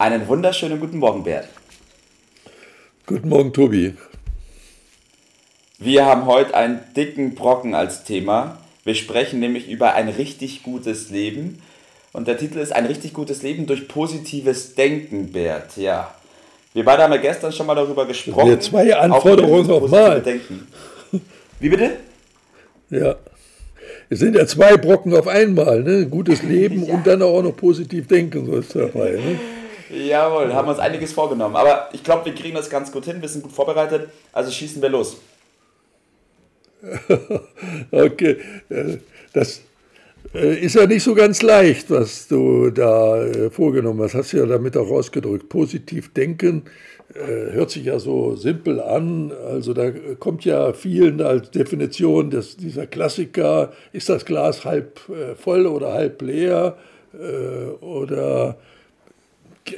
Einen wunderschönen guten Morgen, Bert. Guten Morgen, Tobi. Wir haben heute einen dicken Brocken als Thema. Wir sprechen nämlich über ein richtig gutes Leben. Und der Titel ist Ein richtig gutes Leben durch positives Denken, Bert. Ja. Wir beide haben ja gestern schon mal darüber gesprochen. Wir zwei Anforderungen auf mal. Denken. Wie bitte? Ja. Es sind ja zwei Brocken auf einmal, ne? Gutes Leben ja. und dann auch noch positiv denken, so ist dabei. Ne? Jawohl, haben uns einiges vorgenommen. Aber ich glaube, wir kriegen das ganz gut hin, wir sind gut vorbereitet. Also schießen wir los. okay, äh, das äh, ist ja nicht so ganz leicht, was du da äh, vorgenommen hast. Hast du ja damit auch ausgedrückt. Positiv denken hört sich ja so simpel an. Also da kommt ja vielen als Definition des, dieser Klassiker, ist das Glas halb voll oder halb leer? Oder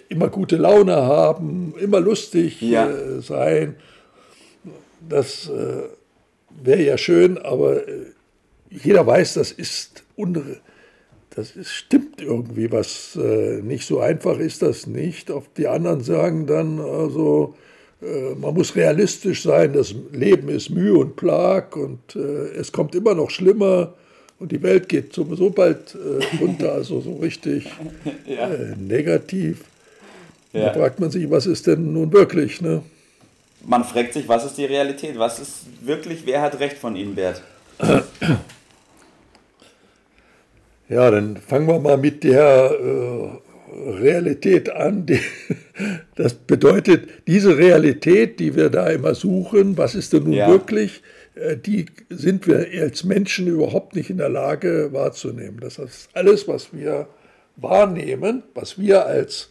immer gute Laune haben, immer lustig ja. äh, sein. Das äh, wäre ja schön, aber äh, jeder weiß, das ist unre das ist, stimmt irgendwie, was äh, nicht so einfach ist das nicht. Auf die anderen sagen dann also, äh, man muss realistisch sein, das Leben ist Mühe und Plag und äh, es kommt immer noch schlimmer und die Welt geht sowieso bald runter, also so richtig ja. negativ. Ja. Da fragt man sich, was ist denn nun wirklich? Ne? Man fragt sich, was ist die Realität? Was ist wirklich, wer hat Recht von Ihnen, Bert? Ja, dann fangen wir mal mit der äh, Realität an. Die, das bedeutet, diese Realität, die wir da immer suchen, was ist denn nun ja. wirklich, äh, die sind wir als Menschen überhaupt nicht in der Lage wahrzunehmen. Das heißt, alles, was wir wahrnehmen, was wir als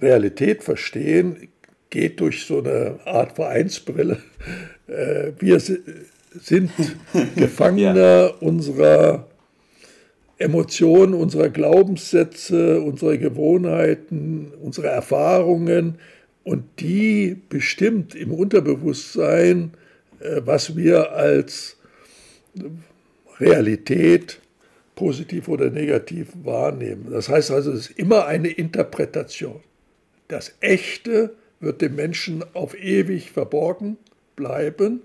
Realität verstehen, geht durch so eine Art Vereinsbrille. Äh, wir sind Gefangener ja. unserer Emotionen, unserer Glaubenssätze, unserer Gewohnheiten, unserer Erfahrungen und die bestimmt im Unterbewusstsein, äh, was wir als Realität positiv oder negativ wahrnehmen. Das heißt also, es ist immer eine Interpretation. Das Echte wird dem Menschen auf ewig verborgen bleiben,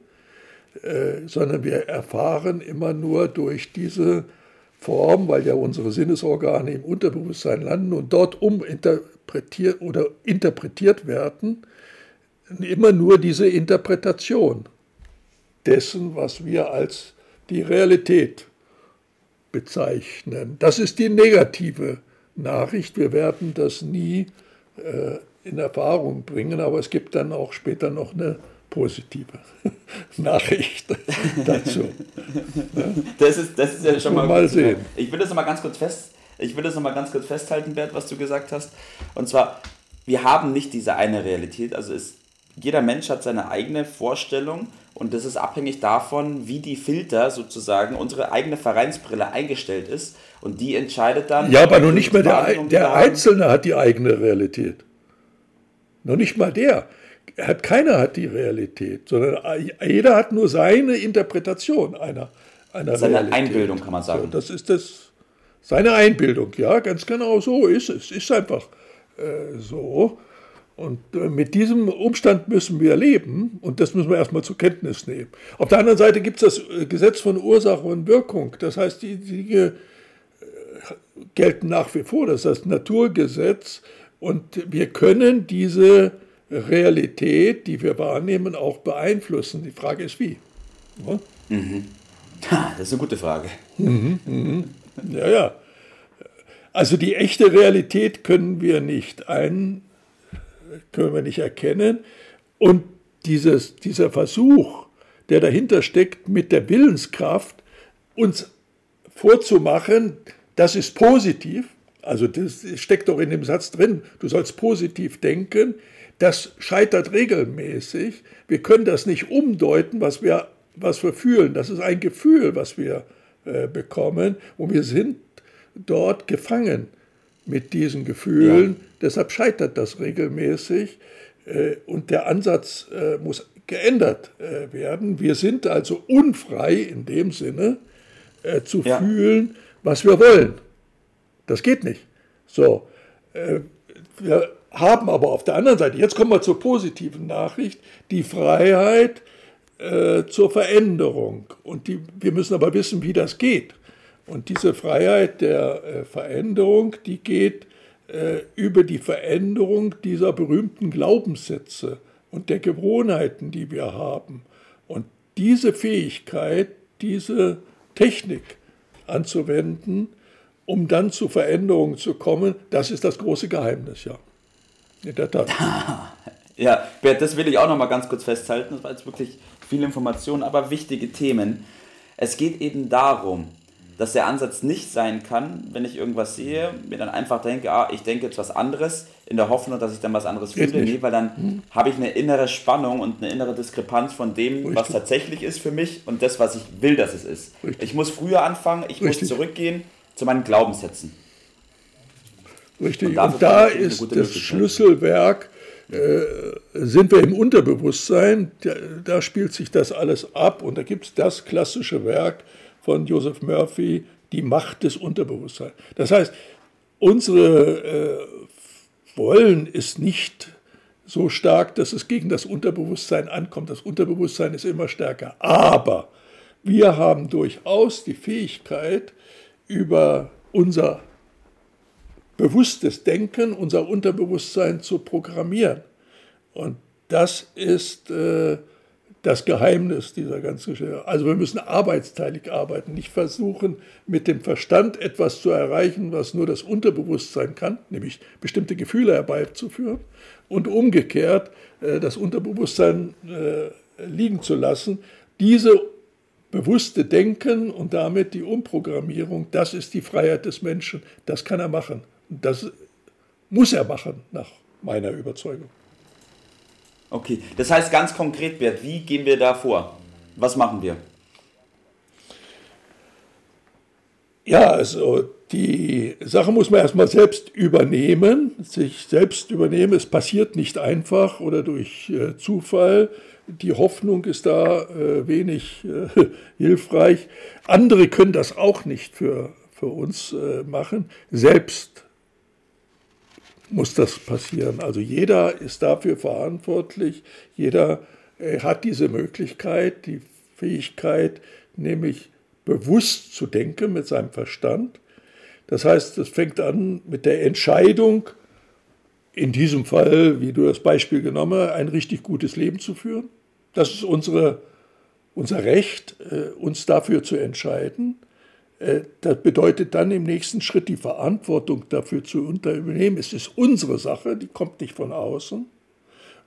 äh, sondern wir erfahren immer nur durch diese Form, weil ja unsere Sinnesorgane im Unterbewusstsein landen und dort uminterpretiert oder interpretiert werden, immer nur diese Interpretation dessen, was wir als die Realität bezeichnen. Das ist die negative Nachricht. Wir werden das nie äh, in Erfahrung bringen, aber es gibt dann auch später noch eine positive Nachricht dazu. Das ist, das ist ja schon mal. Mal sehen. Ich will das nochmal ganz kurz fest. Ich will das noch mal ganz kurz festhalten, Bert, was du gesagt hast. Und zwar, wir haben nicht diese eine Realität. Also ist, jeder Mensch hat seine eigene Vorstellung und das ist abhängig davon, wie die Filter sozusagen, unsere eigene Vereinsbrille eingestellt ist. Und die entscheidet dann. Ja, aber nur nicht mehr der, der Einzelne hat die eigene Realität. Noch nicht mal der. Hat, keiner hat die Realität, sondern jeder hat nur seine Interpretation einer, einer seine Realität. Einbildung, kann man sagen. So, das ist das, seine Einbildung, ja, ganz genau so ist es. Ist einfach äh, so. Und äh, mit diesem Umstand müssen wir leben und das müssen wir erstmal zur Kenntnis nehmen. Auf der anderen Seite gibt es das äh, Gesetz von Ursache und Wirkung. Das heißt, die Dinge äh, gelten nach wie vor. Das heißt Naturgesetz. Und wir können diese Realität, die wir wahrnehmen, auch beeinflussen. Die Frage ist wie. Ja? Mhm. Das ist eine gute Frage. Mhm, mhm. Ja, ja. Also die echte Realität können wir nicht ein, können wir nicht erkennen. Und dieses, dieser Versuch, der dahinter steckt, mit der Willenskraft uns vorzumachen, das ist positiv, Also das steckt doch in dem Satz drin, du sollst positiv denken. Das scheitert regelmäßig. Wir können das nicht umdeuten, was wir, was wir fühlen. Das ist ein Gefühl, was wir äh, bekommen. Und wir sind dort gefangen mit diesen Gefühlen. Ja. Deshalb scheitert das regelmäßig. Äh, und der Ansatz äh, muss geändert äh, werden. Wir sind also unfrei in dem Sinne, zu ja. fühlen, was wir wollen. Das geht nicht. So, wir haben aber auf der anderen Seite, jetzt kommen wir zur positiven Nachricht, die Freiheit zur Veränderung. Und die, wir müssen aber wissen, wie das geht. Und diese Freiheit der Veränderung, die geht äh, über die Veränderung dieser berühmten Glaubenssätze und der Gewohnheiten, die wir haben. Und diese Fähigkeit, diese Technik anzuwenden, um dann zu Veränderungen zu kommen, das ist das große Geheimnis, ja. In der Tat. ja, Bert, das will ich auch noch mal ganz kurz festhalten. Das war jetzt wirklich viel Information, aber wichtige Themen. Es geht eben darum, dass der Ansatz nicht sein kann, wenn ich irgendwas sehe, mir dann einfach denke, ah, ich denke jetzt was anderes, in der Hoffnung, dass ich dann was anderes finde. Nee, weil dann hm. habe ich eine innere Spannung und eine innere Diskrepanz von dem, Richtig. was tatsächlich ist für mich und das, was ich will, dass es ist. Richtig. Ich muss früher anfangen, ich Richtig. muss zurückgehen zu meinen Glaubenssätzen. Richtig, und, und da ist das Schlüsselwerk, äh, sind wir im Unterbewusstsein, da, da, spielt sich das alles ab und da gibt es das klassische Werk, von Joseph Murphy, Die Macht des Unterbewusstseins. Das heißt, unsere äh, Wollen ist nicht so stark, dass es gegen das Unterbewusstsein ankommt. Das Unterbewusstsein ist immer stärker. Aber wir haben durchaus die Fähigkeit, über unser bewusstes Denken, unser Unterbewusstsein zu programmieren. Und das ist äh, das Geheimnis dieser ganzen Geschichte. Also wir müssen arbeitsteilig arbeiten, nicht versuchen, mit dem Verstand etwas zu erreichen, was nur das Unterbewusstsein kann, nämlich bestimmte Gefühle herbeizuführen und umgekehrt äh, das Unterbewusstsein äh, liegen zu lassen. Diese bewusste Denken und damit die Umprogrammierung, das ist die Freiheit des Menschen. Das kann er machen. Das muss er machen, nach meiner Überzeugung. Okay, das heißt ganz konkret, Bert, wie gehen wir da vor? Was machen wir? Ja, also die Sache muss man erstmal selbst übernehmen, sich selbst übernehmen. Es passiert nicht einfach oder durch äh, Zufall. Die Hoffnung ist da äh, wenig äh, hilfreich. Andere können das auch nicht für, für uns äh, machen. Selbst muss das passieren. Also jeder ist dafür verantwortlich, jeder äh, hat diese Möglichkeit, die Fähigkeit, nämlich bewusst zu denken mit seinem Verstand. Das heißt, es fängt an mit der Entscheidung, in diesem Fall, wie du das Beispiel genommen hast, ein richtig gutes Leben zu führen. Das ist unsere, unser Recht, äh, uns dafür zu entscheiden. Äh, das bedeutet dann im nächsten Schritt die Verantwortung dafür zu unternehmen. Es ist unsere Sache, die kommt nicht von außen.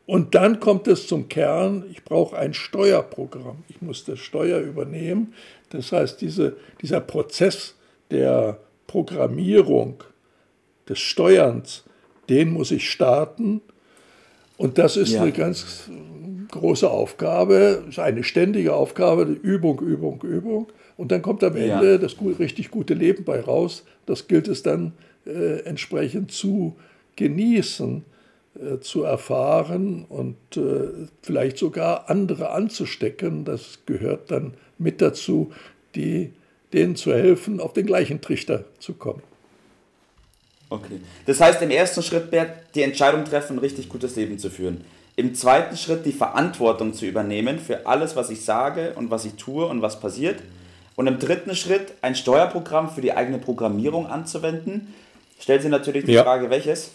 Und dann kommt es zum Kern, ich brauche ein Steuerprogramm. Ich muss das Steuer übernehmen. Das heißt, diese, dieser Prozess der Programmierung, des Steuerns, den muss ich starten. Und das ist ja. eine ganz große Aufgabe, eine ständige Aufgabe, Übung, Übung, Übung. Und dann kommt am Ende ja. das richtig gute Leben bei raus. Das gilt es dann äh, entsprechend zu genießen, äh, zu erfahren und äh, vielleicht sogar andere anzustecken. Das gehört dann mit dazu, die, denen zu helfen, auf den gleichen Trichter zu kommen. Okay. Das heißt, im ersten Schritt, Bert, die Entscheidung treffen, ein richtig gutes Leben zu führen. Im zweiten Schritt die Verantwortung zu übernehmen für alles, was ich sage und was ich tue und was passiert. Und im dritten Schritt ein Steuerprogramm für die eigene Programmierung anzuwenden. Stellt sich natürlich die ja. Frage, welches?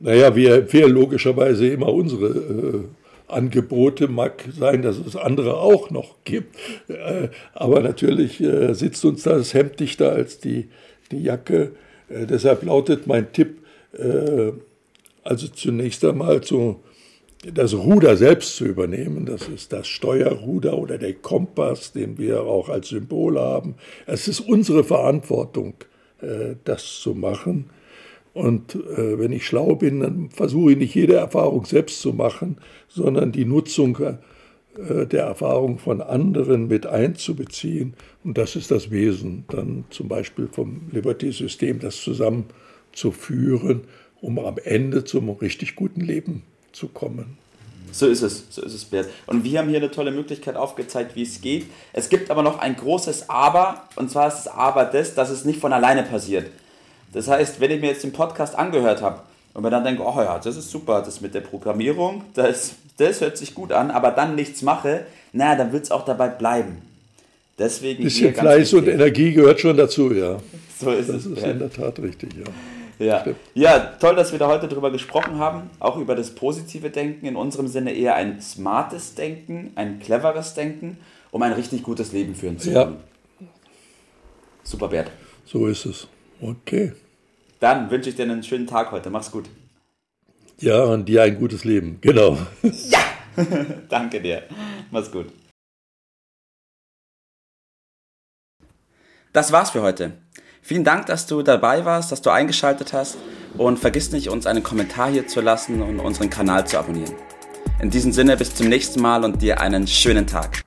Naja, wir empfehlen logischerweise immer unsere äh, Angebote. Mag sein, dass es andere auch noch gibt. Äh, aber natürlich äh, sitzt uns das Hemd dichter als die, die Jacke. Äh, deshalb lautet mein Tipp, äh, also zunächst einmal zu das Ruder selbst zu übernehmen. Das ist das Steuerruder oder der Kompass, den wir auch als Symbol haben. Es ist unsere Verantwortung, äh, das zu machen. Und äh, wenn ich schlau bin, dann versuche ich nicht jede Erfahrung selbst zu machen, sondern die Nutzung äh, der Erfahrung von anderen mit einzubeziehen. Und das ist das Wesen, dann zum Beispiel vom Liberty-System, das zusammenzuführen, um am Ende zum richtig guten Leben zu kommen. So ist es, so ist es, Bert. Und wir haben hier eine tolle Möglichkeit aufgezeigt, wie es geht. Es gibt aber noch ein großes Aber, und zwar ist das Aber das, dass es nicht von alleine passiert. Das heißt, wenn ich mir jetzt den Podcast angehört habe und mir dann denke, oh ja, das ist super, das mit der Programmierung, das, das hört sich gut an, aber dann nichts mache, na, dann wird es auch dabei bleiben. Deswegen bisschen Fleiß und Energie gehört schon dazu, ja. So ist das es. Das ist in der Tat richtig, ja. Ja. ja, toll, dass wir da heute drüber gesprochen haben, auch über das positive Denken, in unserem Sinne eher ein smartes Denken, ein cleveres Denken, um ein richtig gutes Leben führen zu können. Ja. Super, Bert. So ist es. Okay. Dann wünsche ich dir einen schönen Tag heute. Mach's gut. Ja, und dir ein gutes Leben. Genau. Ja! Danke dir. Mach's gut. Das war's für heute. Vielen Dank, dass du dabei warst, dass du eingeschaltet hast und vergiss nicht, uns einen Kommentar hier zu lassen und unseren Kanal zu abonnieren. In diesem Sinne, bis zum nächsten Mal und dir einen schönen Tag.